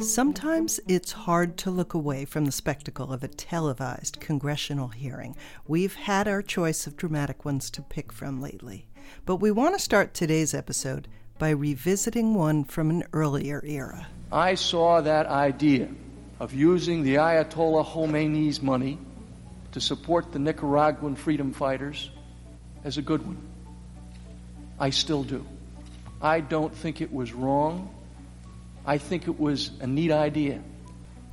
Sometimes it's hard to look away from the spectacle of a televised congressional hearing. We've had our choice of dramatic ones to pick from lately. But we want to start today's episode by revisiting one from an earlier era. I saw that idea of using the Ayatollah Khomeini's money to support the Nicaraguan freedom fighters as a good one. I still do. I don't think it was wrong. I think it was a neat idea.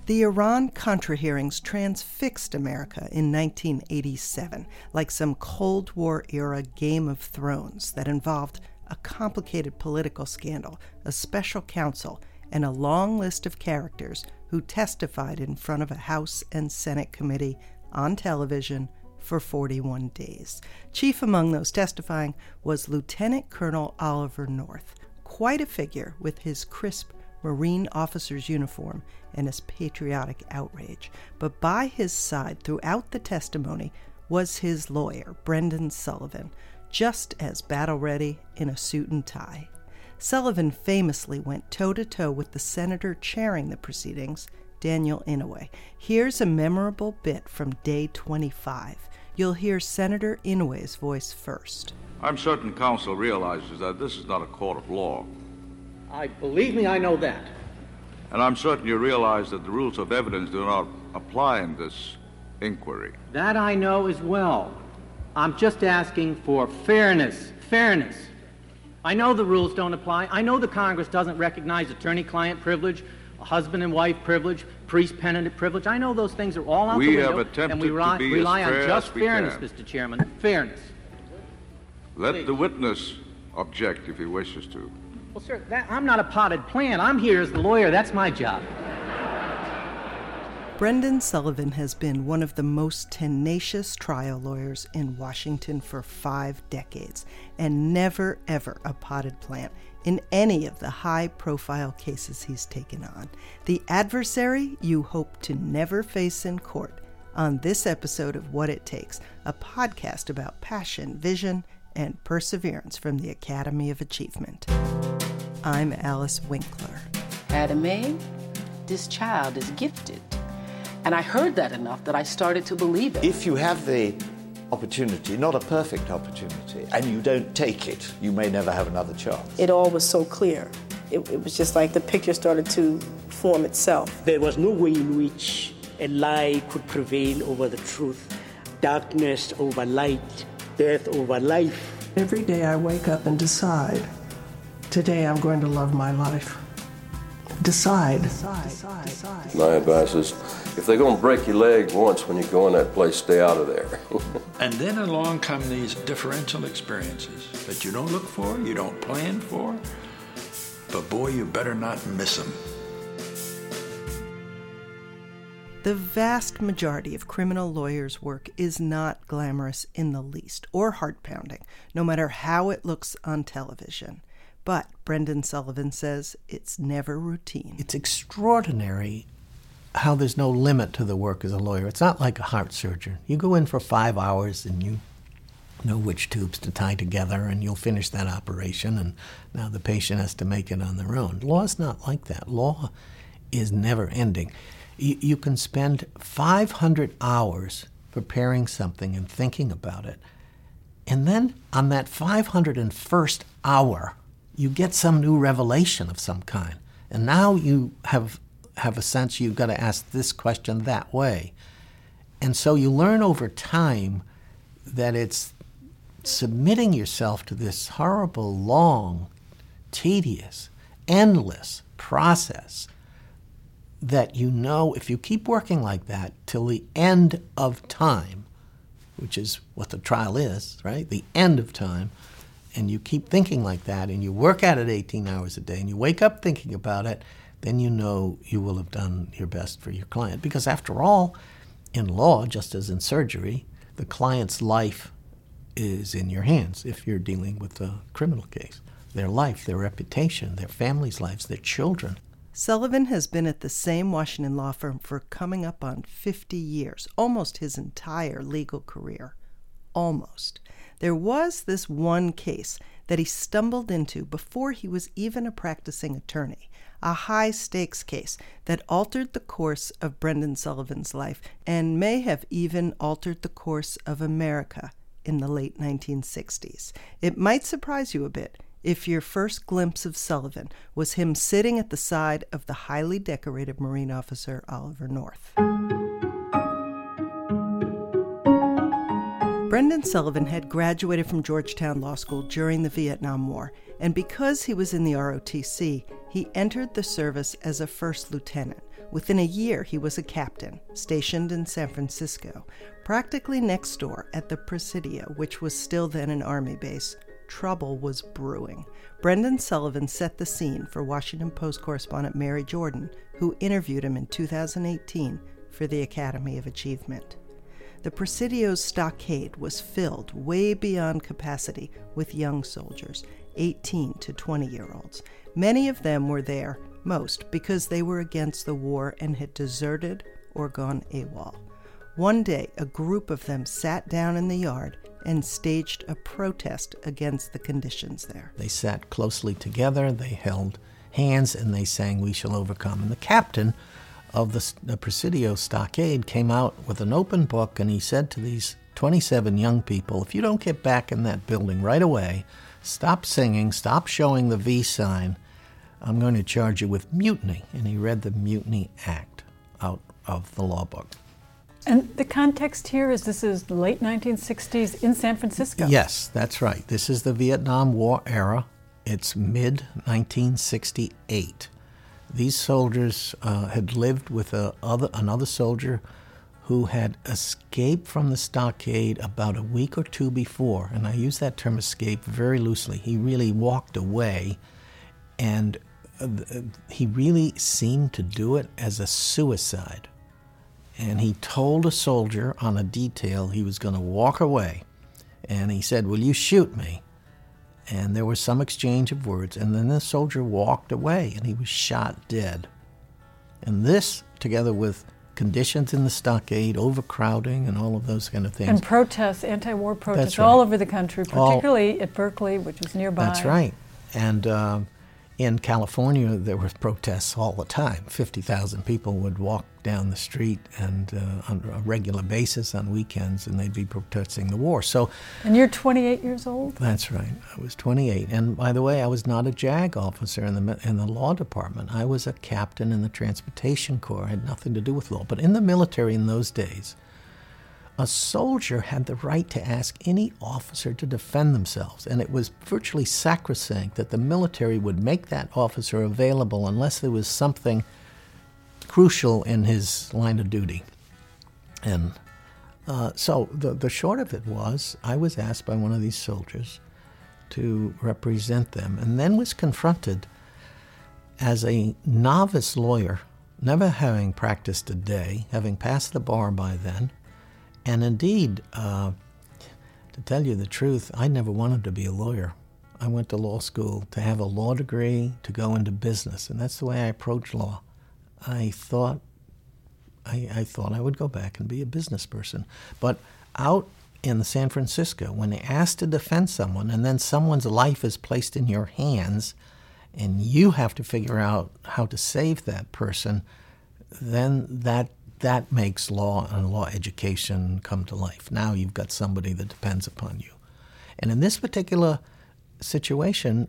The Iran Contra hearings transfixed America in 1987, like some Cold War era Game of Thrones that involved a complicated political scandal, a special counsel, and a long list of characters who testified in front of a House and Senate committee on television for 41 days. Chief among those testifying was Lieutenant Colonel Oliver North, quite a figure with his crisp Marine officer's uniform and his patriotic outrage. But by his side throughout the testimony was his lawyer, Brendan Sullivan, just as battle ready in a suit and tie. Sullivan famously went toe to toe with the senator chairing the proceedings, Daniel Inouye. Here's a memorable bit from day 25. You'll hear Senator Inouye's voice first. I'm certain counsel realizes that this is not a court of law. I believe me, I know that. And I'm certain you realize that the rules of evidence do not apply in this inquiry. That I know as well. I'm just asking for fairness. Fairness. I know the rules don't apply. I know the Congress doesn't recognize attorney client privilege, husband and wife privilege, priest penitent privilege. I know those things are all out we the window. have attempted and we rely, to be rely on just fairness, can. Mr. Chairman. Fairness. Let the witness object if he wishes to. Well, sir, that, I'm not a potted plant. I'm here as the lawyer. That's my job. Brendan Sullivan has been one of the most tenacious trial lawyers in Washington for five decades and never ever a potted plant in any of the high profile cases he's taken on. The adversary you hope to never face in court on this episode of What It Takes, a podcast about passion, vision, and perseverance from the Academy of Achievement. I'm Alice Winkler. Adame, this child is gifted. And I heard that enough that I started to believe it. If you have the opportunity, not a perfect opportunity, and you don't take it, you may never have another chance. it all was so clear. It, it was just like the picture started to form itself. There was no way in which a lie could prevail over the truth, darkness over light, death over life. Every day I wake up and decide, today I'm going to love my life. Decide. decide. My advice is if they're going to break your leg once when you go in that place, stay out of there. And then along come these differential experiences that you don't look for, you don't plan for, but boy, you better not miss them. The vast majority of criminal lawyers' work is not glamorous in the least or heart pounding, no matter how it looks on television. But Brendan Sullivan says it's never routine. It's extraordinary how there's no limit to the work as a lawyer. It's not like a heart surgeon. You go in for five hours and you know which tubes to tie together and you'll finish that operation and now the patient has to make it on their own. Law is not like that. Law is never ending. You, you can spend 500 hours preparing something and thinking about it. And then on that 501st hour, you get some new revelation of some kind. And now you have have a sense you've got to ask this question that way. And so you learn over time that it's submitting yourself to this horrible, long, tedious, endless process that you know if you keep working like that till the end of time, which is what the trial is, right? The end of time, and you keep thinking like that and you work at it 18 hours a day and you wake up thinking about it, then you know you will have done your best for your client. Because after all, in law, just as in surgery, the client's life is in your hands if you're dealing with a criminal case. Their life, their reputation, their family's lives, their children. Sullivan has been at the same Washington law firm for coming up on 50 years, almost his entire legal career. Almost. There was this one case that he stumbled into before he was even a practicing attorney a high stakes case that altered the course of Brendan Sullivan's life and may have even altered the course of America in the late 1960s. It might surprise you a bit if your first glimpse of Sullivan was him sitting at the side of the highly decorated Marine officer Oliver North. Brendan Sullivan had graduated from Georgetown Law School during the Vietnam War, and because he was in the ROTC, he entered the service as a first lieutenant. Within a year, he was a captain, stationed in San Francisco, practically next door at the Presidio, which was still then an Army base. Trouble was brewing. Brendan Sullivan set the scene for Washington Post correspondent Mary Jordan, who interviewed him in 2018 for the Academy of Achievement. The Presidio's stockade was filled way beyond capacity with young soldiers, 18 to 20 year olds. Many of them were there, most because they were against the war and had deserted or gone AWOL. One day, a group of them sat down in the yard and staged a protest against the conditions there. They sat closely together, they held hands, and they sang, We Shall Overcome. And the captain of the, the Presidio stockade came out with an open book and he said to these 27 young people, if you don't get back in that building right away, stop singing, stop showing the V sign, I'm going to charge you with mutiny. And he read the Mutiny Act out of the law book. And the context here is this is late 1960s in San Francisco. Yes, that's right. This is the Vietnam War era. It's mid 1968. These soldiers uh, had lived with other, another soldier who had escaped from the stockade about a week or two before. And I use that term escape very loosely. He really walked away, and uh, he really seemed to do it as a suicide. And he told a soldier on a detail he was going to walk away. And he said, Will you shoot me? and there was some exchange of words, and then the soldier walked away and he was shot dead. And this, together with conditions in the stockade, overcrowding, and all of those kind of things. And protests, anti war protests right. all over the country, particularly all, at Berkeley, which is nearby. That's right. And uh, in California, there were protests all the time. 50,000 people would walk down the street and uh, on a regular basis on weekends, and they'd be protesting the war. So, and you're 28 years old. That's right. I was 28. And by the way, I was not a JAG officer in the in the law department. I was a captain in the transportation corps. I had nothing to do with law. But in the military in those days, a soldier had the right to ask any officer to defend themselves, and it was virtually sacrosanct that the military would make that officer available unless there was something crucial in his line of duty. And uh, so the, the short of it was, I was asked by one of these soldiers to represent them, and then was confronted as a novice lawyer, never having practiced a day, having passed the bar by then and indeed, uh, to tell you the truth, I never wanted to be a lawyer. I went to law school to have a law degree, to go into business, and that's the way I approached law. I thought I, I thought I would go back and be a business person. But out in San Francisco, when they ask to defend someone and then someone's life is placed in your hands and you have to figure out how to save that person, then that that makes law and law education come to life. Now you've got somebody that depends upon you. And in this particular situation,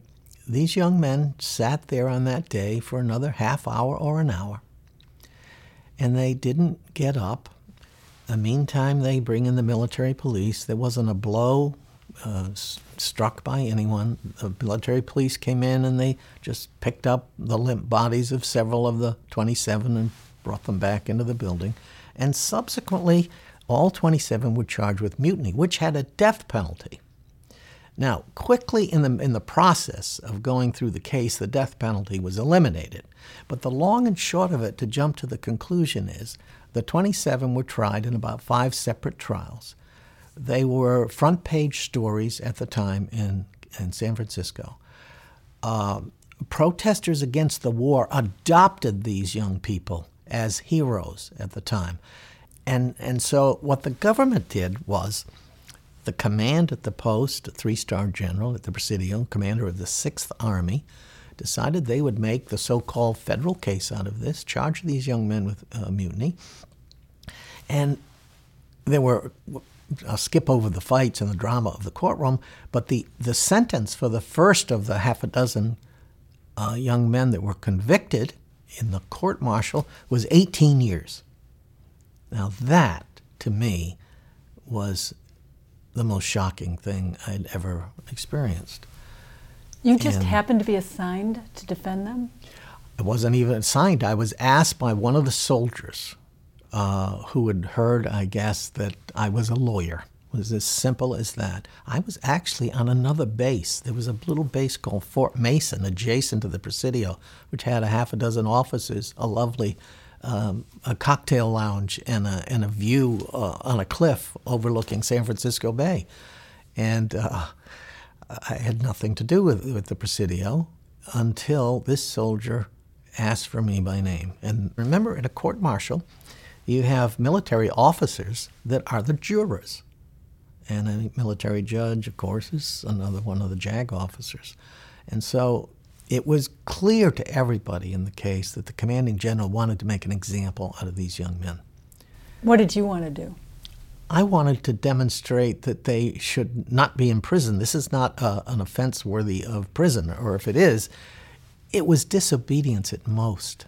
these young men sat there on that day for another half hour or an hour, and they didn't get up. In the meantime, they bring in the military police. There wasn't a blow uh, struck by anyone. The military police came in and they just picked up the limp bodies of several of the 27 and brought them back into the building, and subsequently, all 27 were charged with mutiny, which had a death penalty. Now, quickly in the, in the process of going through the case, the death penalty was eliminated. But the long and short of it, to jump to the conclusion, is the 27 were tried in about five separate trials. They were front page stories at the time in, in San Francisco. Uh, protesters against the war adopted these young people as heroes at the time. And, and so what the government did was the command at the post, a three star general at the Presidio, commander of the 6th Army, decided they would make the so called federal case out of this, charge these young men with uh, mutiny. And there were, I'll skip over the fights and the drama of the courtroom, but the, the sentence for the first of the half a dozen uh, young men that were convicted in the court martial was 18 years. Now, that to me was the most shocking thing I'd ever experienced. You just and happened to be assigned to defend them? I wasn't even assigned. I was asked by one of the soldiers uh, who had heard, I guess, that I was a lawyer. Was as simple as that. I was actually on another base. There was a little base called Fort Mason adjacent to the Presidio, which had a half a dozen offices, a lovely um, a cocktail lounge, and a, and a view uh, on a cliff overlooking San Francisco Bay. And uh, I had nothing to do with, with the Presidio until this soldier asked for me by name. And remember, in a court martial, you have military officers that are the jurors. And a military judge, of course, is another one of the JAG officers. And so it was clear to everybody in the case that the commanding general wanted to make an example out of these young men. What did you want to do? I wanted to demonstrate that they should not be in prison. This is not uh, an offense worthy of prison, or if it is, it was disobedience at most.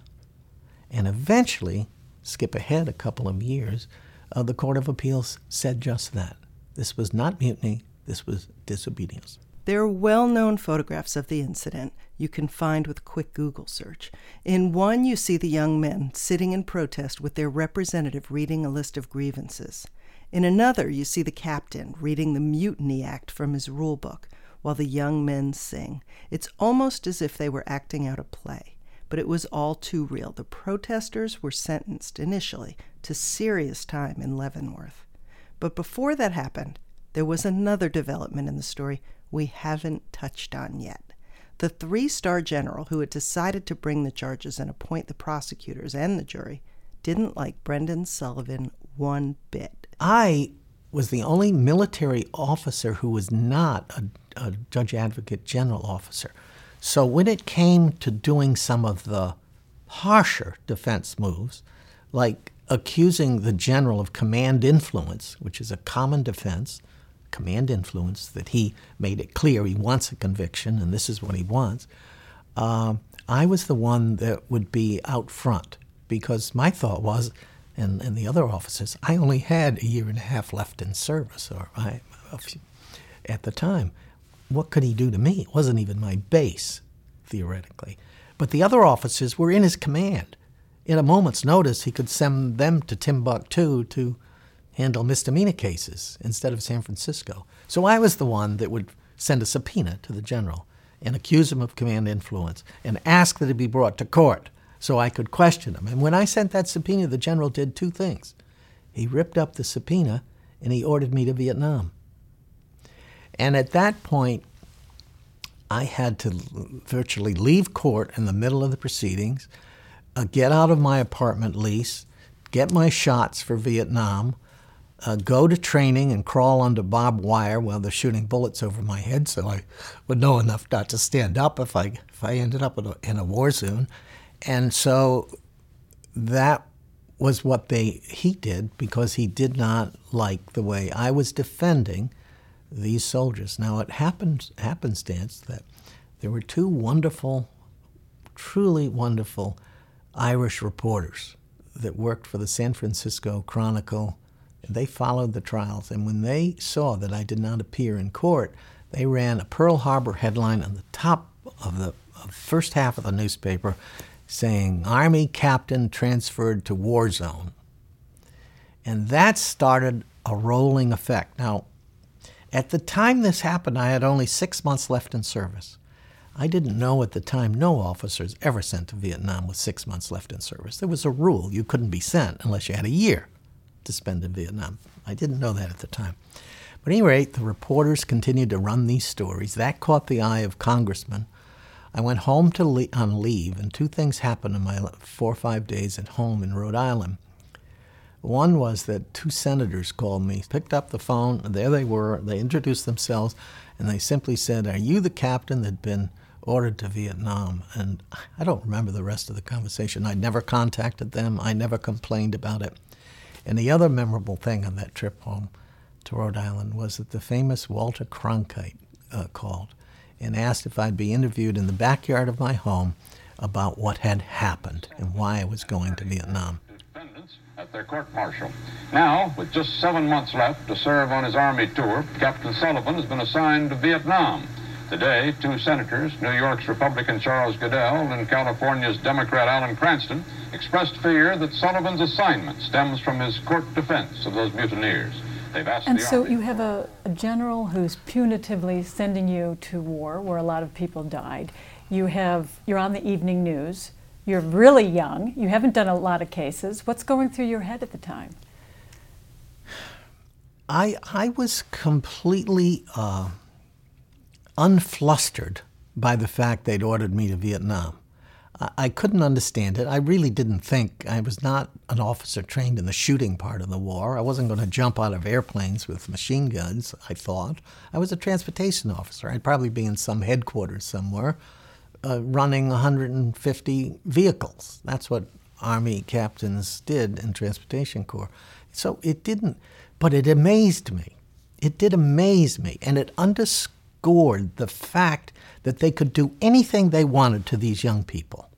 And eventually, skip ahead a couple of years, uh, the Court of Appeals said just that. This was not mutiny, this was disobedience. There are well known photographs of the incident you can find with a quick Google search. In one, you see the young men sitting in protest with their representative reading a list of grievances. In another, you see the captain reading the Mutiny Act from his rule book while the young men sing. It's almost as if they were acting out a play but it was all too real. The protesters were sentenced initially to serious time in Leavenworth. But before that happened, there was another development in the story we haven't touched on yet. The three star general who had decided to bring the charges and appoint the prosecutors and the jury didn't like Brendan Sullivan one bit. I was the only military officer who was not a, a judge advocate general officer. So when it came to doing some of the harsher defense moves, like accusing the general of command influence, which is a common defense, command influence, that he made it clear he wants a conviction and this is what he wants, uh, I was the one that would be out front because my thought was, and, and the other officers, I only had a year and a half left in service, or I, at the time what could he do to me? It wasn't even my base, theoretically. But the other officers were in his command. In a moment's notice, he could send them to Timbuktu to handle misdemeanor cases instead of San Francisco. So I was the one that would send a subpoena to the general and accuse him of command influence and ask that he be brought to court so I could question him. And when I sent that subpoena, the general did two things. He ripped up the subpoena and he ordered me to Vietnam. And at that point, I had to virtually leave court in the middle of the proceedings, uh, get out of my apartment lease, get my shots for Vietnam, uh, go to training and crawl under barbed wire while they're shooting bullets over my head so I would know enough not to stand up if I, if I ended up in a, in a war zone. And so that was what they he did because he did not like the way I was defending – these soldiers. Now, it happened happenstance that there were two wonderful, truly wonderful Irish reporters that worked for the San Francisco Chronicle. They followed the trials, and when they saw that I did not appear in court, they ran a Pearl Harbor headline on the top of the first half of the newspaper saying, Army captain transferred to war zone. And that started a rolling effect. Now, at the time this happened, I had only six months left in service. I didn't know at the time no officers ever sent to Vietnam with six months left in service. There was a rule you couldn't be sent unless you had a year to spend in Vietnam. I didn't know that at the time. But at any rate, the reporters continued to run these stories. That caught the eye of congressmen. I went home to le- on leave, and two things happened in my four or five days at home in Rhode Island. One was that two senators called me, picked up the phone, there they were. They introduced themselves, and they simply said, Are you the captain that had been ordered to Vietnam? And I don't remember the rest of the conversation. I never contacted them, I never complained about it. And the other memorable thing on that trip home to Rhode Island was that the famous Walter Cronkite uh, called and asked if I'd be interviewed in the backyard of my home about what had happened and why I was going to Vietnam. At their court martial. Now, with just seven months left to serve on his Army tour, Captain Sullivan has been assigned to Vietnam. Today, two senators, New York's Republican Charles Goodell and California's Democrat Alan Cranston, expressed fear that Sullivan's assignment stems from his court defense of those mutineers. They've asked And the so Army you have a, a general who's punitively sending you to war where a lot of people died. You have you're on the evening news. You're really young. You haven't done a lot of cases. What's going through your head at the time? I I was completely uh, unflustered by the fact they'd ordered me to Vietnam. I, couldn't understand it. I really didn't think. I was not an officer trained in the shooting part of the war. I wasn't going to jump out of airplanes with machine guns. I thought I was a transportation officer. I'd probably be in some headquarters somewhere, uh, running 150 vehicles. That's what Army captains did in Transportation Corps. So it didn't, but it amazed me. It did amaze me, and it underscored the fact that they could do anything they wanted to these young people.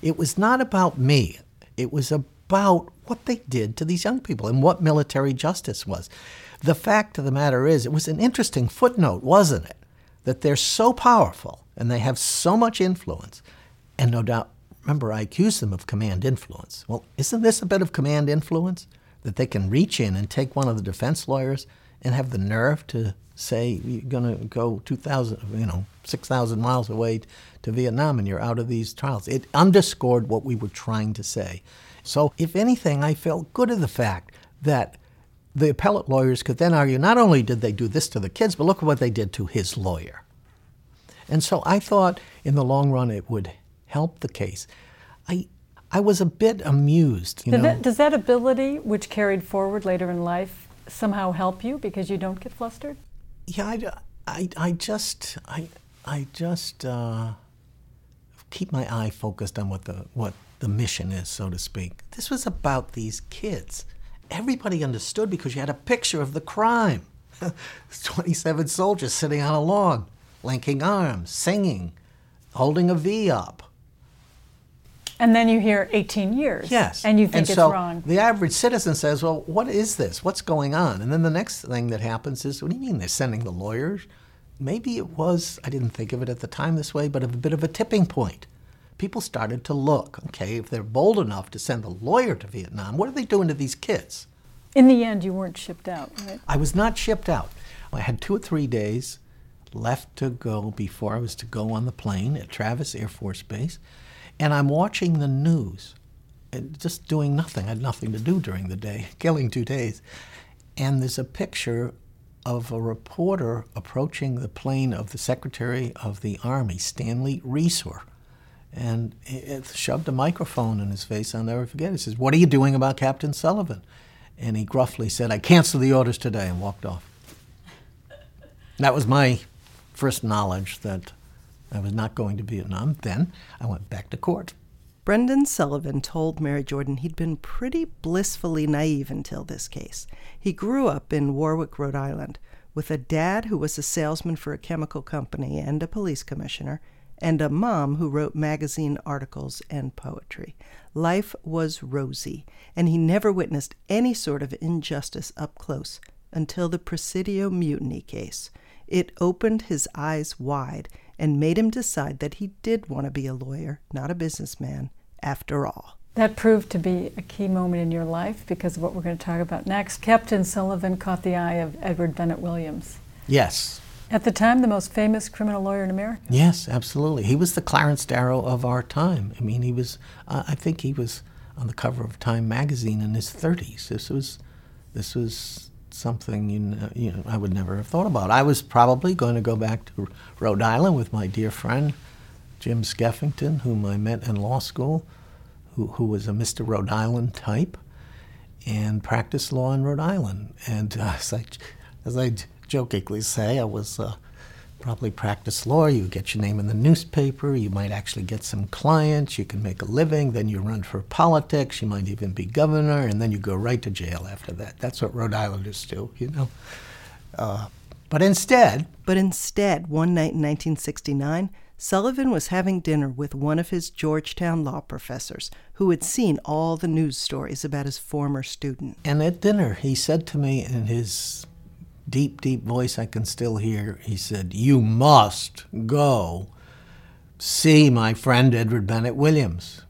It was not about me, it was about what they did to these young people and what military justice was. The fact of the matter is, it was an interesting footnote, wasn't it? That they're so powerful and they have so much influence, and no doubt, remember, I accused them of command influence. Well, isn't this a bit of command influence? That they can reach in and take one of the defense lawyers and have the nerve to say you're going to go 2,000, you know, 6,000 miles away to Vietnam and you're out of these trials. It underscored what we were trying to say. So, if anything, I felt good of the fact that the appellate lawyers could then argue not only did they do this to the kids, but look at what they did to his lawyer. And so I thought in the long run it would help the case. I, I was a bit amused. You know? that, does that ability, which carried forward later in life, somehow help you because you don't get flustered? Yeah, I, I, I just, I, I just uh, keep my eye focused on what the what the mission is, so to speak. This was about these kids. Everybody understood because you had a picture of the crime. 27 soldiers sitting on a lawn, linking arms, singing, holding a V up. And then you hear 18 years. Yes. And you think and it's so wrong. The average citizen says, well, what is this? What's going on? And then the next thing that happens is, what do you mean they're sending the lawyers? Maybe it was, I didn't think of it at the time this way, but a bit of a tipping point. People started to look, okay, if they're bold enough to send a lawyer to Vietnam, what are they doing to these kids? In the end, you weren't shipped out, right? I was not shipped out. I had two or three days left to go before I was to go on the plane at Travis Air Force Base. And I'm watching the news, just doing nothing. I had nothing to do during the day, killing two days. And there's a picture of a reporter approaching the plane of the Secretary of the Army, Stanley Resor. And it shoved a microphone in his face. I'll never forget. He says, What are you doing about Captain Sullivan? And he gruffly said, I cancel the orders today, and walked off. That was my first knowledge that I was not going to Vietnam. Then I went back to court. Brendan Sullivan told Mary Jordan he'd been pretty blissfully naive until this case. He grew up in Warwick, Rhode Island, with a dad who was a salesman for a chemical company and a police commissioner, and a mom who wrote magazine articles and poetry. Life was rosy, and he never witnessed any sort of injustice up close until the Presidio mutiny case. It opened his eyes wide and made him decide that he did want to be a lawyer, not a businessman, after all. That proved to be a key moment in your life because of what we're going to talk about next. Captain Sullivan caught the eye of Edward Bennett Williams. Yes. At the time, the most famous criminal lawyer in America. Yes, absolutely. He was the Clarence Darrow of our time. I mean, he was, uh, I think he was on the cover of Time magazine in his 30s. This was, this was something you know, you know, I would never have thought about. I was probably going to go back to Rhode Island with my dear friend Jim Skeffington, whom I met in law school, who, who was a Mr. Rhode Island type. and practiced law in Rhode Island. And uh, as, I, as I jokingly say, I was uh, probably practice law. You get your name in the newspaper. You might actually get some clients. You can make a living. Then you run for politics. You might even be governor, and then you go right to jail after that. That's what Rhode Islanders do, you know. Uh, but instead, but instead, one night in 1969, Sullivan was having dinner with one of his Georgetown law professors who had seen all the news stories about his former student. And at dinner, he said to me in his deep, deep voice I can still hear, he said, You must go see my friend Edward Bennett Williams.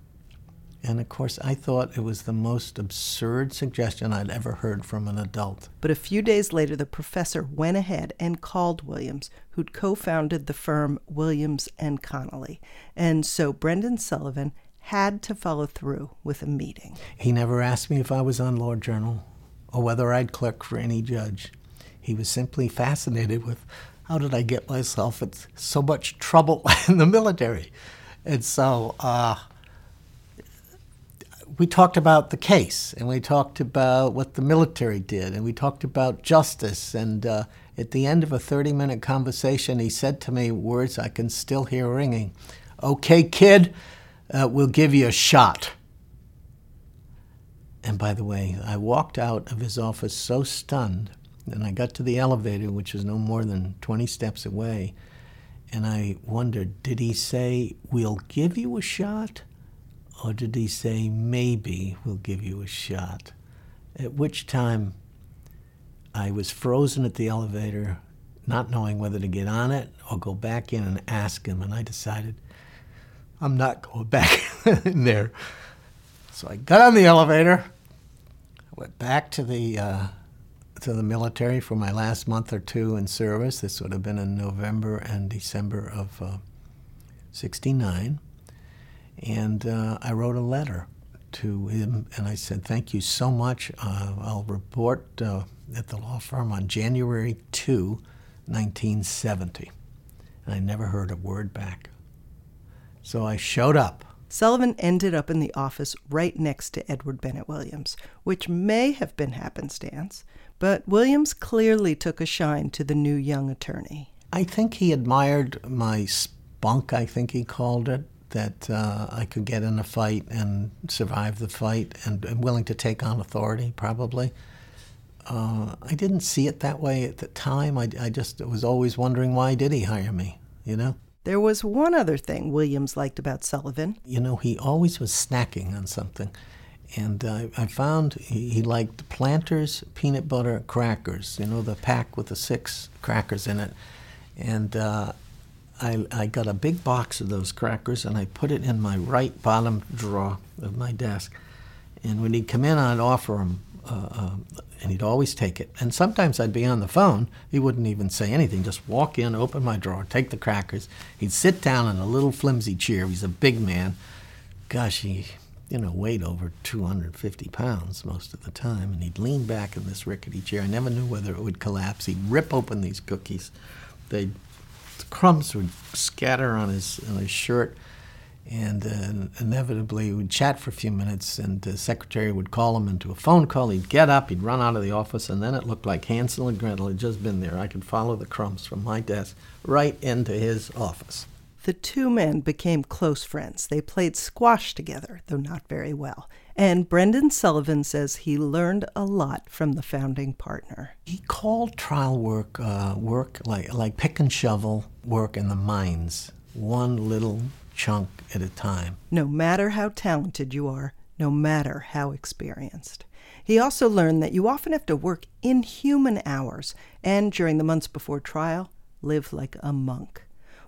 And of course, I thought it was the most absurd suggestion I'd ever heard from an adult. But a few days later, the professor went ahead and called Williams, who'd co founded the firm Williams and Connolly. And so Brendan Sullivan had to follow through with a meeting. He never asked me if I was on Law Journal or whether I'd clerk for any judge. He was simply fascinated with how did I get myself in so much trouble in the military. And so, uh, we talked about the case and we talked about what the military did and we talked about justice. And uh, at the end of a 30 minute conversation, he said to me words I can still hear ringing Okay, kid, uh, we'll give you a shot. And by the way, I walked out of his office so stunned. And I got to the elevator, which was no more than 20 steps away. And I wondered, did he say, We'll give you a shot? Or did he say, maybe we'll give you a shot? At which time I was frozen at the elevator, not knowing whether to get on it or go back in and ask him. And I decided, I'm not going back in there. So I got on the elevator, I went back to the uh, to the military for my last month or two in service. This would have been in November and December of uh, '69. And uh, I wrote a letter to him and I said, Thank you so much. Uh, I'll report uh, at the law firm on January 2, 1970. And I never heard a word back. So I showed up. Sullivan ended up in the office right next to Edward Bennett Williams, which may have been happenstance, but Williams clearly took a shine to the new young attorney. I think he admired my spunk, I think he called it that uh, I could get in a fight and survive the fight and, and willing to take on authority, probably. Uh, I didn't see it that way at the time. I, I just was always wondering why did he hire me, you know? There was one other thing Williams liked about Sullivan. You know, he always was snacking on something. And uh, I found he, he, liked Planters peanut butter crackers, you know, the pack with the six crackers in it. And uh, I, I got a big box of those crackers and I put it in my right bottom drawer of my desk. And when he'd come in, I'd offer him, uh, uh, and he'd always take it. And sometimes I'd be on the phone. He wouldn't even say anything, just walk in, open my drawer, take the crackers. He'd sit down in a little flimsy chair. He's a big man. Gosh, he, you know, weighed over 250 pounds most of the time. And he'd lean back in this rickety chair. I never knew whether it would collapse. He'd rip open these cookies. They'd crumbs would scatter on his on his shirt, and uh, inevitably we'd chat for a few minutes, and the secretary would call him into a phone call. He'd get up, he'd run out of the office, and then it looked like Hansel and Gretel had just been there. I could follow the crumbs from my desk right into his office. The two men became close friends. They played squash together, though not very well. And Brendan Sullivan says he learned a lot from the founding partner. He called trial work uh, work like, like pick and shovel work in the mines, one little chunk at a time. No matter how talented you are, no matter how experienced. He also learned that you often have to work inhuman hours and during the months before trial, live like a monk.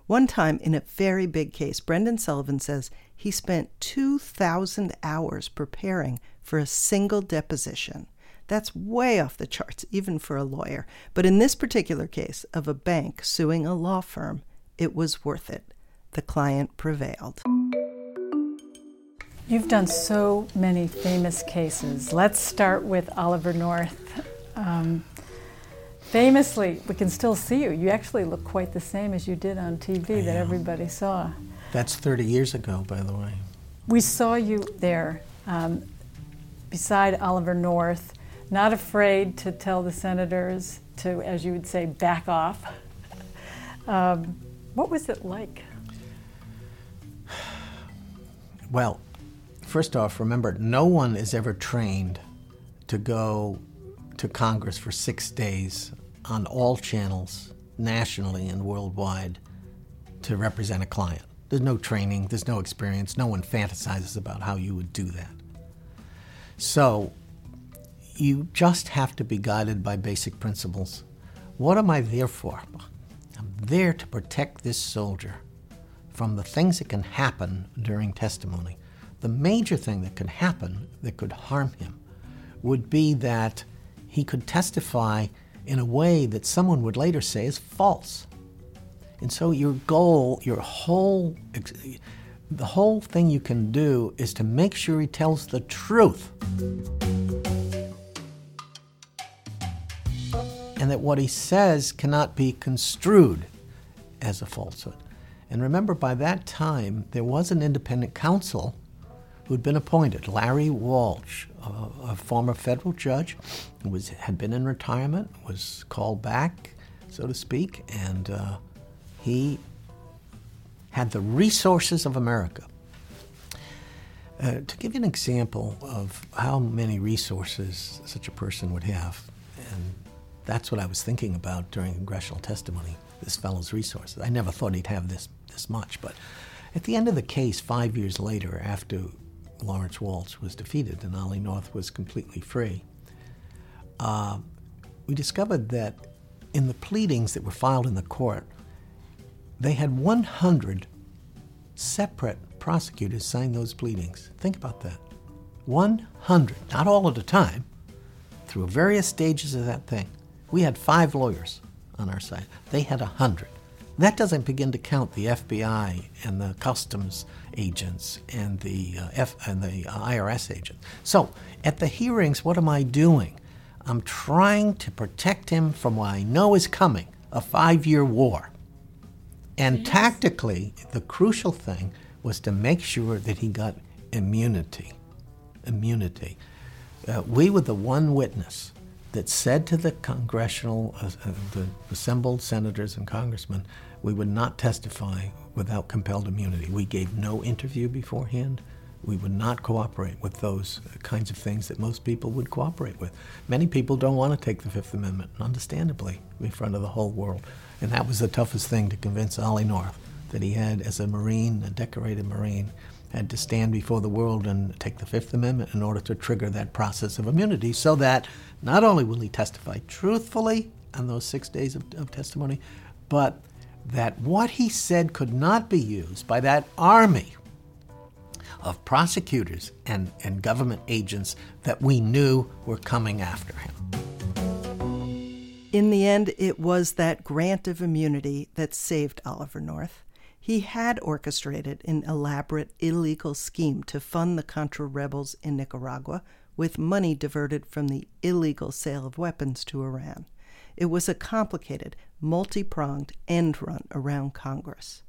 One time in a very big case, Brendan Sullivan says he spent 2,000 hours preparing for a single deposition. That's way off the charts, even for a lawyer. But in this particular case of a bank suing a law firm, it was worth it. The client prevailed. You've done so many famous cases. Let's start with Oliver North. Um, Famously, we can still see you. You actually look quite the same as you did on TV that everybody saw. That's 30 years ago, by the way. We saw you there. Um, beside Oliver North, not afraid to tell the senators to, as you would say, back off. Um, what was it like? Well, first off, remember, no one is ever trained to go to Congress for six days on all channels, nationally and worldwide, to represent a client. There's no training, there's no experience, no one fantasizes about how you would do that. So, you just have to be guided by basic principles. What am I there for? I'm there to protect this soldier from the things that can happen during testimony. The major thing that could happen that could harm him would be that he could testify in a way that someone would later say is false. And so your goal, your whole the whole thing you can do is to make sure he tells the truth. And that what he says cannot be construed as a falsehood. And remember, by that time, there was an independent counsel who'd been appointed, Larry Walsh, a, a former federal judge, who was, had been in retirement, was called back, so to speak, and uh, he had the resources of America. Uh, to give you an example of how many resources such a person would have, and that's what I was thinking about during congressional testimony, this fellow's resources. I never thought he'd have this, this much, but at the end of the case, five years later, after Lawrence Walsh was defeated and Ollie North was completely free, uh, we discovered that in the pleadings that were filed in the court, they had 100 separate prosecutors sign those pleadings. Think about that. 100, not all at a time, through various stages of that thing. We had five lawyers on our side. They had 100. That doesn't begin to count the FBI and the customs agents and the uh, F and the uh, IRS agents. So, at the hearings, what am I doing? I'm trying to protect him from what I know is coming, a 5-year war. And yes. tactically, the crucial thing was to make sure that he got immunity. Immunity. Uh, we were the one witness that said to the congressional, uh, uh, the assembled senators and congressmen, we would not testify without compelled immunity. We gave no interview beforehand. We would not cooperate with those kinds of things that most people would cooperate with. Many people don't want to take the Fifth Amendment, understandably, in front of the whole world. And that was the toughest thing to convince Ollie North that he had, as a Marine, a decorated Marine, had to stand before the world and take the Fifth Amendment in order to trigger that process of immunity so that not only will he testify truthfully on those six days of, of testimony, but that what he said could not be used by that army of prosecutors and, and government agents that we knew were coming after him. In the end, it was that grant of immunity that saved Oliver North. He had orchestrated an elaborate illegal scheme to fund the Contra rebels in Nicaragua with money diverted from the illegal sale of weapons to Iran. It was a complicated, multi pronged end run around Congress.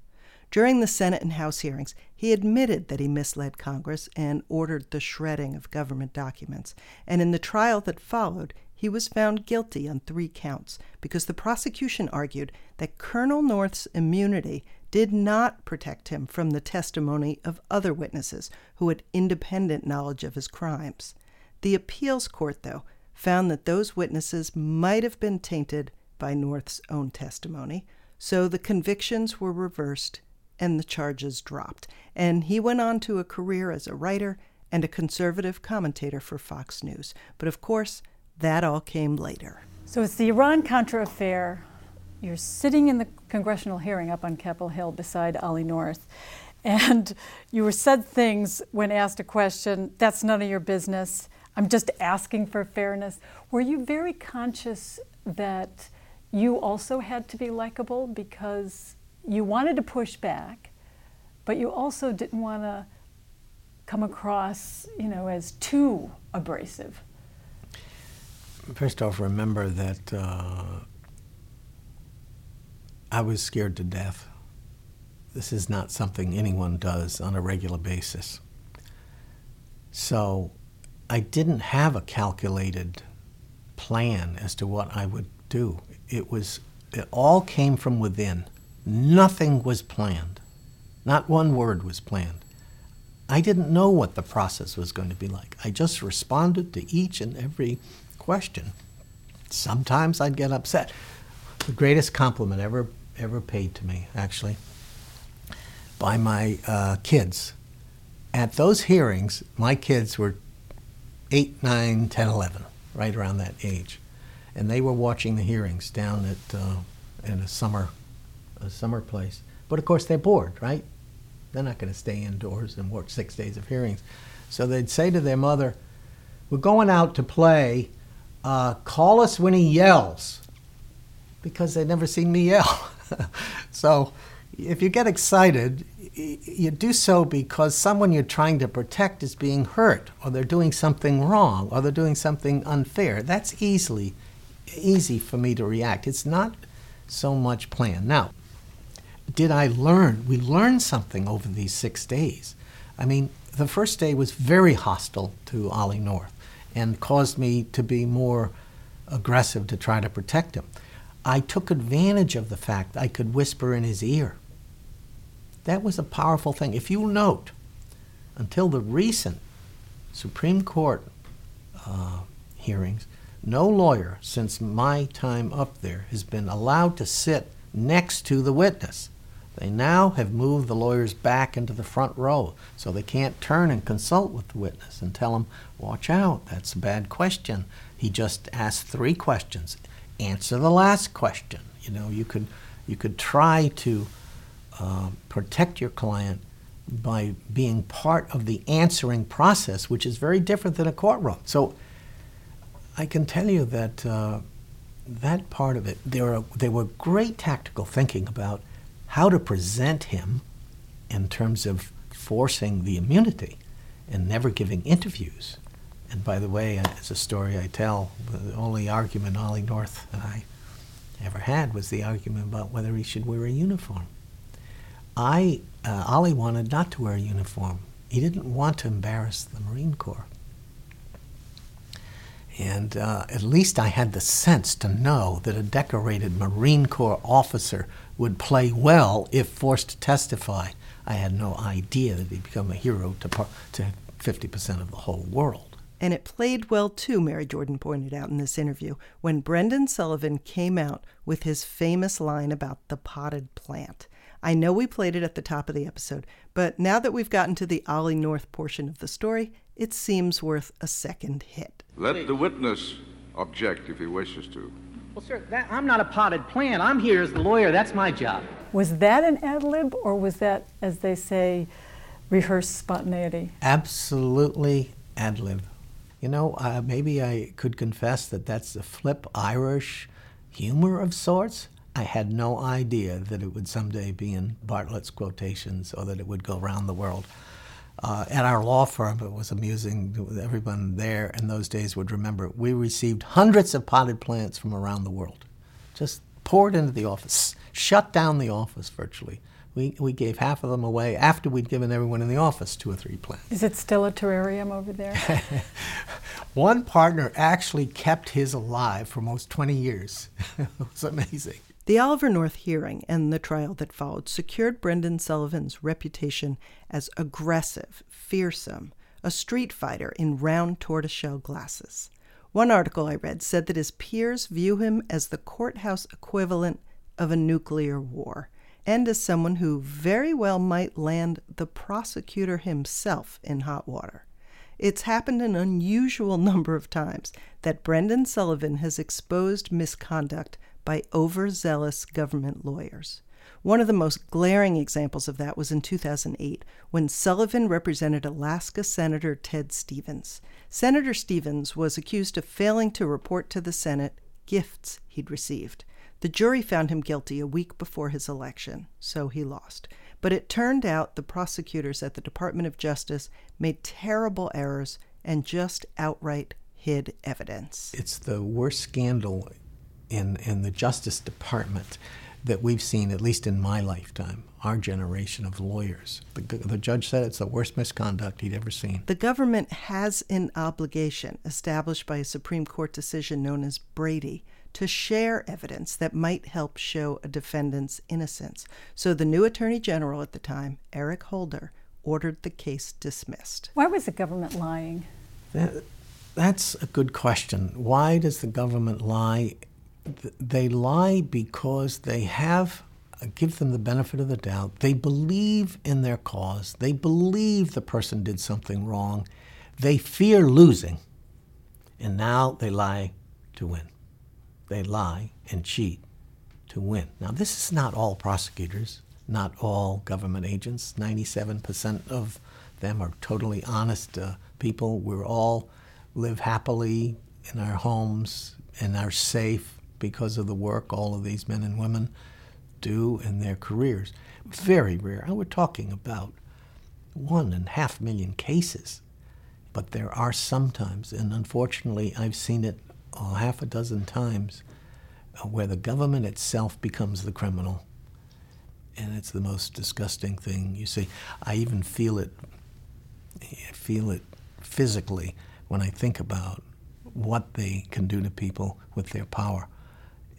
During the Senate and House hearings, he admitted that he misled Congress and ordered the shredding of government documents. And in the trial that followed, he was found guilty on three counts because the prosecution argued that Colonel North's immunity did not protect him from the testimony of other witnesses who had independent knowledge of his crimes. The appeals court, though, found that those witnesses might have been tainted by North's own testimony, so the convictions were reversed and the charges dropped. And he went on to a career as a writer and a conservative commentator for Fox News. But of course, that all came later. So it's the Iran Contra affair. You're sitting in the congressional hearing up on Capitol Hill beside Ollie North, and you were said things when asked a question that's none of your business. I'm just asking for fairness. Were you very conscious that you also had to be likable because you wanted to push back, but you also didn't want to come across, you know, as too abrasive? First off, remember that uh, I was scared to death. This is not something anyone does on a regular basis. So I didn't have a calculated plan as to what I would do. It was it all came from within. Nothing was planned. Not one word was planned. I didn't know what the process was going to be like. I just responded to each and every question. Sometimes I'd get upset. The greatest compliment ever ever paid to me, actually, by my uh, kids. At those hearings, my kids were 8, 9, 10, 11, right around that age. And they were watching the hearings down at uh, in a summer, a summer place. But of course, they're bored, right? They're not going to stay indoors and watch six days of hearings. So they'd say to their mother, We're going out to play. Uh, call us when he yells. Because they'd never seen me yell. so if you get excited, you do so because someone you're trying to protect is being hurt, or they're doing something wrong, or they're doing something unfair. That's easily easy for me to react. It's not so much planned. Now, did I learn? We learned something over these six days. I mean, the first day was very hostile to Ollie North and caused me to be more aggressive to try to protect him. I took advantage of the fact I could whisper in his ear. That was a powerful thing. If you note, until the recent Supreme Court uh, hearings, no lawyer since my time up there has been allowed to sit next to the witness. They now have moved the lawyers back into the front row so they can't turn and consult with the witness and tell him, watch out, that's a bad question. He just asked three questions. Answer the last question. You know, you could, you could try to uh, protect your client by being part of the answering process, which is very different than a courtroom. So I can tell you that uh, that part of it, there, are, there were great tactical thinking about how to present him in terms of forcing the immunity and never giving interviews. And by the way, it's a story I tell. The only argument Ollie North and I ever had was the argument about whether he should wear a uniform. I, uh, Ollie wanted not to wear a uniform. He didn't want to embarrass the Marine Corps. And uh, at least I had the sense to know that a decorated Marine Corps officer would play well if forced to testify. I had no idea that he'd become a hero to, par- to 50% of the whole world. And it played well too, Mary Jordan pointed out in this interview, when Brendan Sullivan came out with his famous line about the potted plant. I know we played it at the top of the episode, but now that we've gotten to the Ollie North portion of the story, it seems worth a second hit. Let the witness object if he wishes to. Well, sir, that, I'm not a potted plant. I'm here as the lawyer. That's my job. Was that an ad lib, or was that, as they say, rehearsed spontaneity? Absolutely ad lib. You know, uh, maybe I could confess that that's the flip Irish humor of sorts. I had no idea that it would someday be in Bartlett's quotations or that it would go around the world. Uh, at our law firm, it was amusing. Everyone there in those days would remember we received hundreds of potted plants from around the world, just poured into the office, shut down the office virtually. We, we gave half of them away after we'd given everyone in the office two or three plants. Is it still a terrarium over there? One partner actually kept his alive for almost 20 years. it was amazing. The Oliver North hearing and the trial that followed secured Brendan Sullivan's reputation as aggressive, fearsome, a street fighter in round tortoiseshell glasses. One article I read said that his peers view him as the courthouse equivalent of a nuclear war, and as someone who very well might land the prosecutor himself in hot water. It's happened an unusual number of times that Brendan Sullivan has exposed misconduct by overzealous government lawyers. One of the most glaring examples of that was in 2008 when Sullivan represented Alaska Senator Ted Stevens. Senator Stevens was accused of failing to report to the Senate gifts he'd received. The jury found him guilty a week before his election, so he lost. But it turned out the prosecutors at the Department of Justice made terrible errors and just outright hid evidence. It's the worst scandal in, in the Justice Department. that we've seen, at least in my lifetime, our generation of lawyers. The, the judge said it's the worst misconduct he'd ever seen. The government has an obligation established by a Supreme Court decision known as Brady to share evidence that might help show a defendant's innocence. So the new Attorney General at the time, Eric Holder, ordered the case dismissed. Why was the government lying? That, that's a good question. Why does the government lie? They lie because they have give them the benefit of the doubt. They believe in their cause. They believe the person did something wrong. They fear losing. And now they lie to win. They lie and cheat to win. Now, this is not all prosecutors, not all government agents. 97% of them are totally honest uh, people. We're all live happily in our homes and are safe because of the work all of these men and women do in their careers. Very rare. And we're talking about one and a half million cases. But there are sometimes, and unfortunately, I've seen it half a dozen times, uh, where the government itself becomes the criminal. And it's the most disgusting thing you see. I even feel it, I feel it physically when I think about what they can do to people with their power.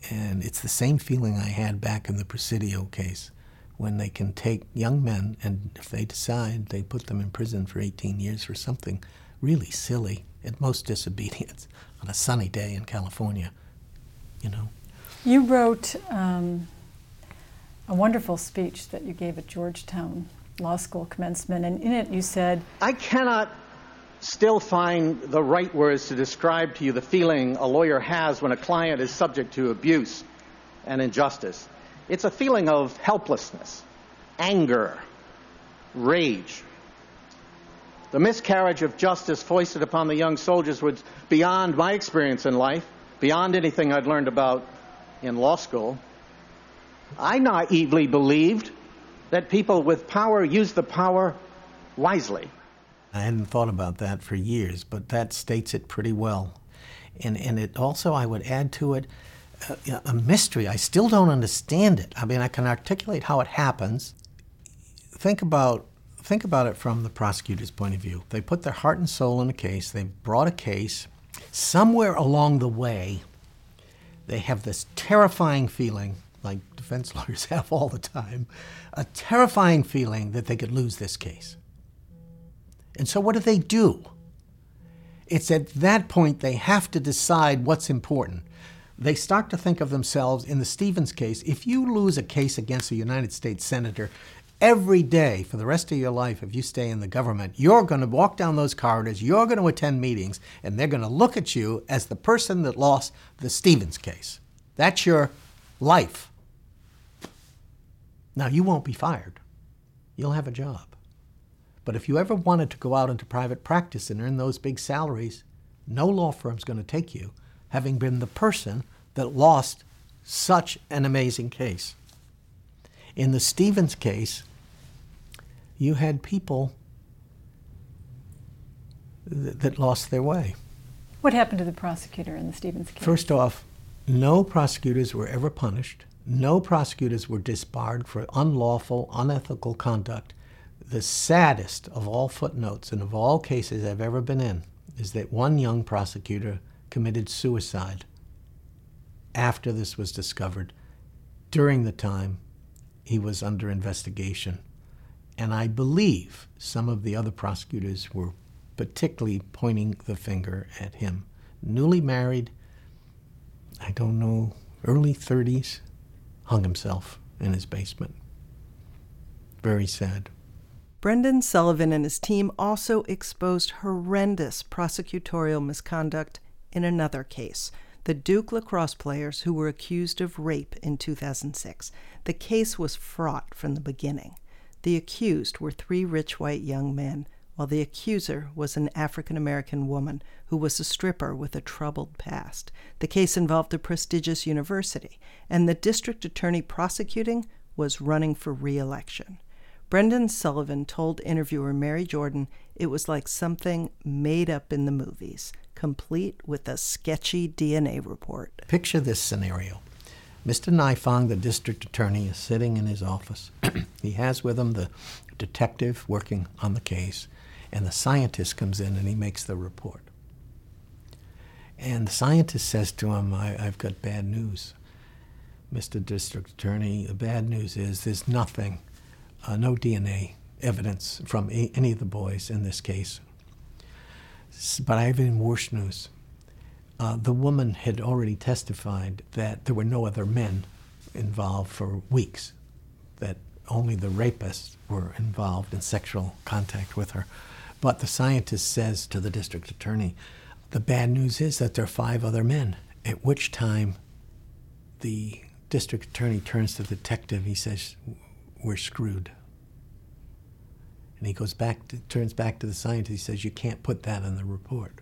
And it's the same feeling I had back in the Presidio case when they can take young men and if they decide, they put them in prison for 18 years for something really silly, at most disobedience, on a sunny day in California, you know. You wrote um, a wonderful speech that you gave at Georgetown Law School commencement, and in it you said, I cannot still find the right words to describe to you the feeling a lawyer has when a client is subject to abuse and injustice. It's a feeling of helplessness, anger, rage. The miscarriage of justice foisted upon the young soldiers was beyond my experience in life, beyond anything I'd learned about in law school. I naively believed that people with power use the power wisely. I hadn't thought about that for years, but that states it pretty well. And, and it also, I would add to it, uh, a mystery. I still don't understand it. I mean, I can articulate how it happens. Think about think about it from the prosecutor's point of view. They put their heart and soul in a case. They brought a case. Somewhere along the way, they have this terrifying feeling, like defense lawyers have all the time, a terrifying feeling that they could lose this case. And so, what do they do? It's at that point they have to decide what's important. They start to think of themselves, in the Stevens case, if you lose a case against a United States Senator, every day for the rest of your life, if you stay in the government, you're going to walk down those corridors, you're going to attend meetings, and they're going to look at you as the person that lost the Stevens case. That's your life. Now, you won't be fired, you'll have a job. But if you ever wanted to go out into private practice and earn those big salaries, no law firm's going to take you, having been the person that lost such an amazing case. In the Stevens case, you had people th- that lost their way. What happened to the prosecutor in the Stevens case? First off, no prosecutors were ever punished. No prosecutors were disbarred for unlawful, unethical conduct the saddest of all footnotes and of all cases I've ever been in is that one young prosecutor committed suicide after this was discovered during the time he was under investigation. And I believe some of the other prosecutors were particularly pointing the finger at him. Newly married, I don't know, early 30s, hung himself in his basement. Very sad. Brendan Sullivan and his team also exposed horrendous prosecutorial misconduct in another case the Duke lacrosse players who were accused of rape in 2006. The case was fraught from the beginning. The accused were three rich white young men, while the accuser was an African American woman who was a stripper with a troubled past. The case involved a prestigious university, and the district attorney prosecuting was running for re election. Brendan Sullivan told interviewer Mary Jordan it was like something made up in the movies, complete with a sketchy DNA report. Picture this scenario. Mr. Nifong, the district attorney, is sitting in his office. he has with him the detective working on the case, and the scientist comes in and he makes the report. And the scientist says to him, I, have got bad news. Mr. District Attorney, the bad news is there's nothing, uh, no DNA evidence from a, any of the boys in this case. But I have even worse news. Uh, the woman had already testified that there were no other men involved for weeks, that only the rapists were involved in sexual contact with her. But the scientist says to the district attorney, the bad news is that there are five other men, at which time the district attorney turns to the detective. He says, We're screwed. And he goes back, to, turns back to the scientist. He says, You can't put that in the report.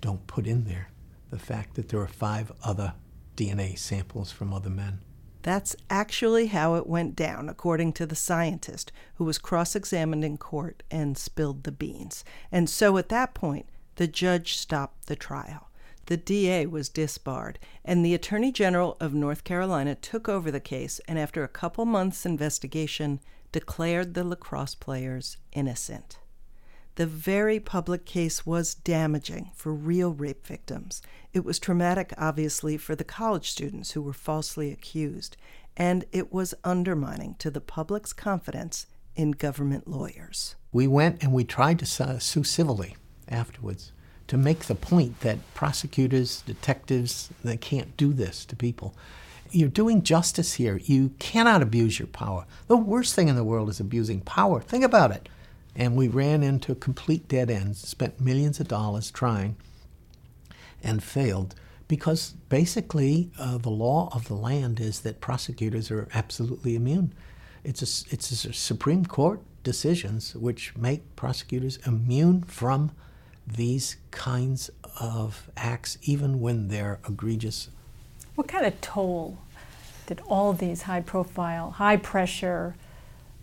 Don't put in there the fact that there are five other DNA samples from other men. That's actually how it went down, according to the scientist who was cross examined in court and spilled the beans. And so at that point, the judge stopped the trial. The DA was disbarred, and the Attorney General of North Carolina took over the case and, after a couple months' investigation, declared the lacrosse players innocent. The very public case was damaging for real rape victims. It was traumatic, obviously, for the college students who were falsely accused, and it was undermining to the public's confidence in government lawyers. We went and we tried to sue civilly afterwards to make the point that prosecutors, detectives, they can't do this to people. You're doing justice here. You cannot abuse your power. The worst thing in the world is abusing power. Think about it. And we ran into complete dead ends, spent millions of dollars trying, and failed because basically uh, the law of the land is that prosecutors are absolutely immune. It's a, it's a Supreme Court decisions which make prosecutors immune from these kinds of acts, even when they're egregious. What kind of toll did all these high profile, high pressure,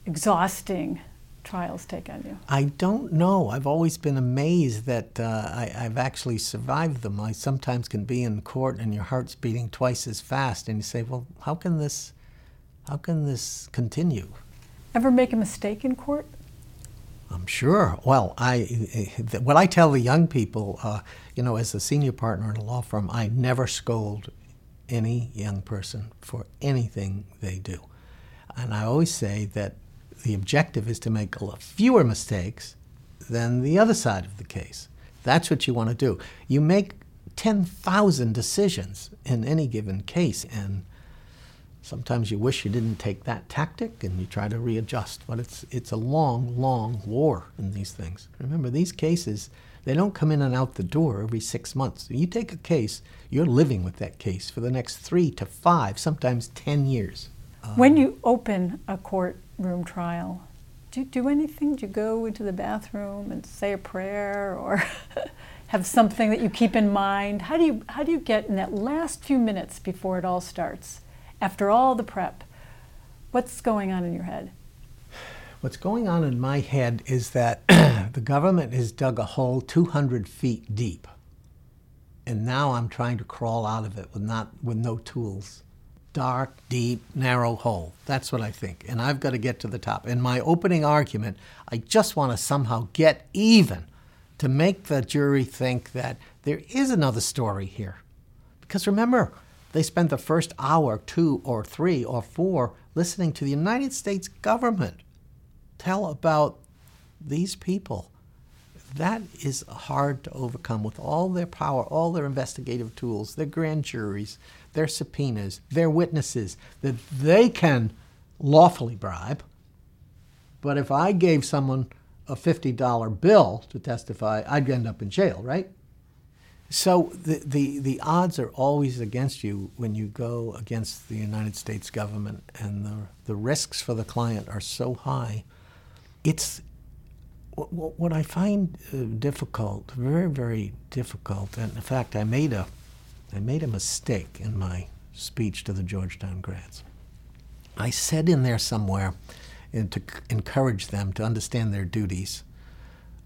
exhausting trials take on you? I don't know. I've always been amazed that uh, I, have actually survived them. I sometimes can be in court and your heart's beating twice as fast, and you say, "Well, how can this, how can this continue?" Ever make a mistake in court? I'm sure. Well, I what I tell the young people, uh, you know, as a senior partner in a law firm, I never scold any young person for anything they do, and I always say that the objective is to make fewer mistakes than the other side of the case. That's what you want to do. You make 10,000 decisions in any given case, and Sometimes you wish you didn't take that tactic and you try to readjust, but it's, it's a long, long war in these things. Remember, these cases, they don't come in and out the door every six months. You take a case, you're living with that case for the next three to five, sometimes 10 years. When you open a courtroom trial, do you do anything? Do you go into the bathroom and say a prayer or have something that you keep in mind? How do you, how do you get in that last few minutes before it all starts? After all the prep, what's going on in your head? What's going on in my head is that the government has dug a hole 200 feet deep. And now I'm trying to crawl out of it with, not, with no tools. Dark, deep, narrow hole. That's what I think. And I've got to get to the top. In my opening argument, I just want to somehow get even to make the jury think that there is another story here. Because remember, they spent the first hour, two or three or four, listening to the United States government tell about these people. That is hard to overcome with all their power, all their investigative tools, their grand juries, their subpoenas, their witnesses that they can lawfully bribe. But if I gave someone a $50 bill to testify, I'd end up in jail, right? So the, the, the odds are always against you when you go against the United States government, and the, the risks for the client are so high. It's what, what I find uh, difficult, very, very difficult, and in fact, I made, a, I made a mistake in my speech to the Georgetown grads. I said in there somewhere, and to encourage them to understand their duties,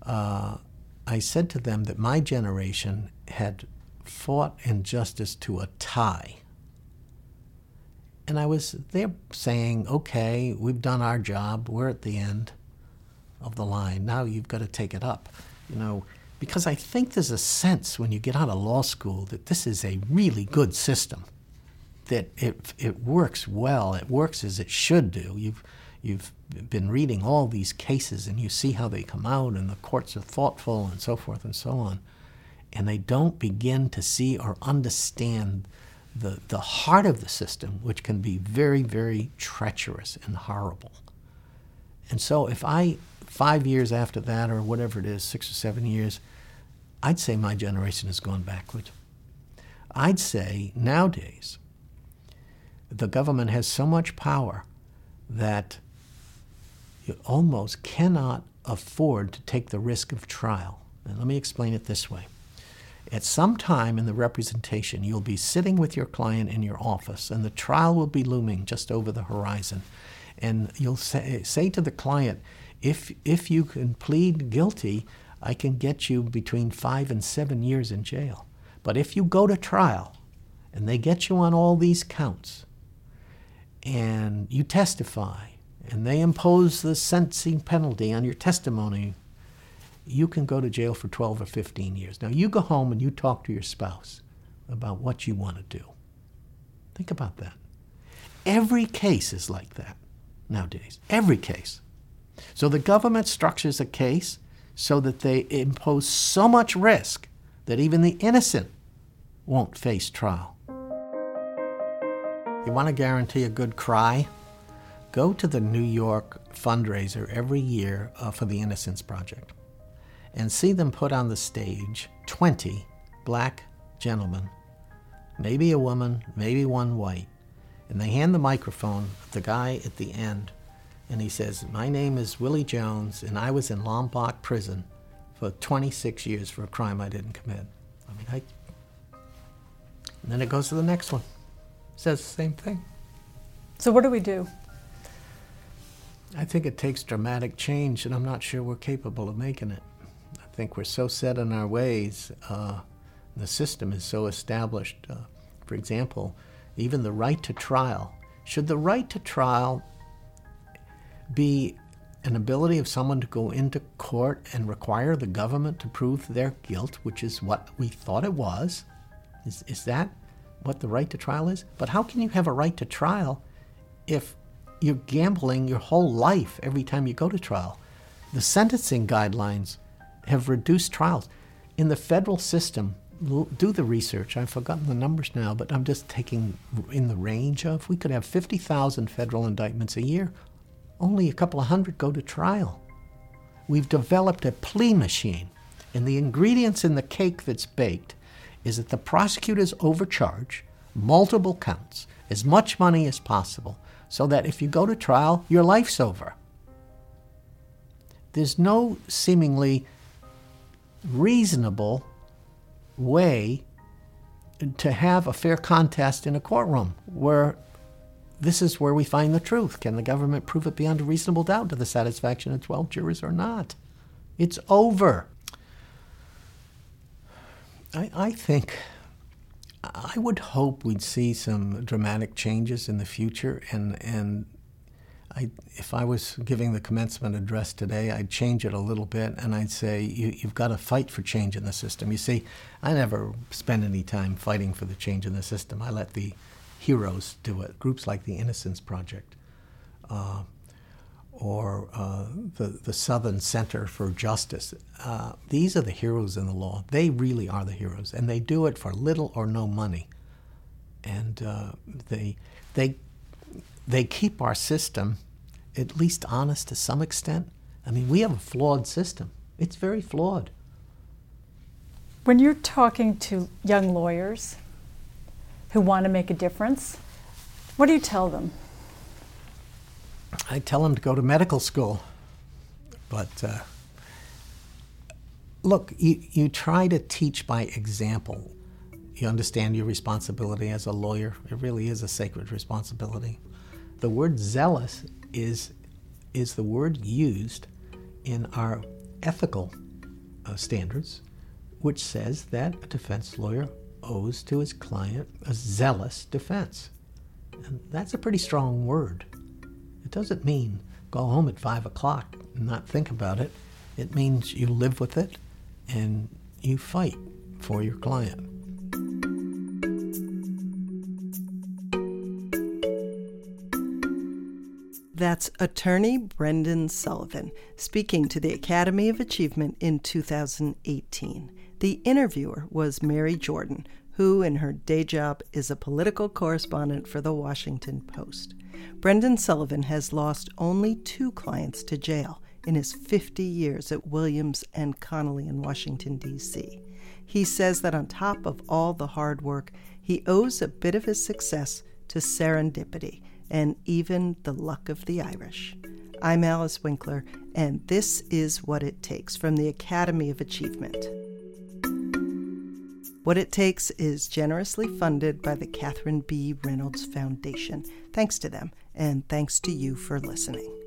uh, I said to them that my generation had fought injustice to a tie And I was there saying, okay, we've done our job. We're at the end of the line. Now you've got to take it up. You know, because I think there's a sense when you get out of law school that this is a really good system, that it, it works well, it works as it should do. You've, you've been reading all these cases and you see how they come out, and the courts are thoughtful and so forth and so on. And they don't begin to see or understand the, the heart of the system, which can be very, very treacherous and horrible. And so if I, five years after that, or whatever it is, six or seven years, I'd say my generation has gone backward. I'd say nowadays the government has so much power that you almost cannot afford to take the risk of trial. And let me explain it this way. At some time in the representation, you'll be sitting with your client in your office, and the trial will be looming just over the horizon. And you'll say, say to the client, if, if you can plead guilty, I can get you between five and seven years in jail. But if you go to trial and they get you on all these counts and you testify and they impose the sentencing penalty on your testimony, you can go to jail for 12 or 15 years. Now, you go home and you talk to your spouse about what you want to do. Think about that. Every case is like that nowadays. Every case. So the government structures a case so that they impose so much risk that even the innocent won't face trial. You want to guarantee a good cry? Go to the New York fundraiser every year uh, for the Innocence Project and see them put on the stage 20 black gentlemen, maybe a woman, maybe one white, and they hand the microphone to the guy at the end and he says, My name is Willie Jones, and I was in Lompoc prison for 26 years for a crime I didn't commit. I mean, I. And then it goes to the next one. Says the same thing. So, what do we do? I think it takes dramatic change, and I'm not sure we're capable of making it. I think we're so set in our ways. Uh, the system is so established. Uh, for example, even the right to trial. Should the right to trial be an ability of someone to go into court and require the government to prove their guilt, which is what we thought it was. Is, is that what the right to trial is? But how can you have a right to trial if you're gambling your whole life every time you go to trial? The sentencing guidelines have reduced trials. In the federal system, do the research. I've forgotten the numbers now, but I'm just taking in the range of we could have 50,000 federal indictments a year only a couple of hundred go to trial. We've developed a plea machine, and the ingredients in the cake that's baked is that the prosecutors overcharge multiple counts, as much money as possible, so that if you go to trial, your life's over. There's no seemingly reasonable way to have a fair contest in a courtroom where this is where we find the truth. Can the government prove it beyond a reasonable doubt to the satisfaction of 12 jurors or not? It's over. I, I think, I would hope we'd see some dramatic changes in the future. And, and I, if I was giving the commencement address today, I'd change it a little bit and I'd say, you, you've got to fight for change in the system. You see, I never spend any time fighting for the change in the system. I let the heroes do it. Groups like the Innocence Project uh, or uh, the, the Southern Center for Justice. Uh, these are the heroes in the law. They really are the heroes, and they do it for little or no money. And uh, they, they, they keep our system at least honest to some extent. I mean, we have a flawed system. It's very flawed. When you're talking to young lawyers, who want to make a difference. What do you tell them? I tell them to go to medical school. But uh, look, you, you try to teach by example. You understand your responsibility as a lawyer. It really is a sacred responsibility. The word zealous is, is the word used in our ethical uh, standards, which says that a defense lawyer owes to his client a zealous defense. And that's a pretty strong word. It doesn't mean go home at five o'clock and not think about it. It means you live with it and you fight for your client. That's attorney Brendan Sullivan speaking to the Academy of Achievement in 2018. The interviewer was Mary Jordan, who, in her day job, is a political correspondent for the Washington Post. Brendan Sullivan has lost only two clients to jail in his 50 years at Williams and Connolly in Washington, D.C. He says that on top of all the hard work, he owes a bit of his success to serendipity and even the luck of the Irish. I'm Alice Winkler, and this is What It Takes from the Academy of Achievement. What It Takes is generously funded by the Catherine B. Reynolds Foundation. Thanks to them, and thanks to you for listening.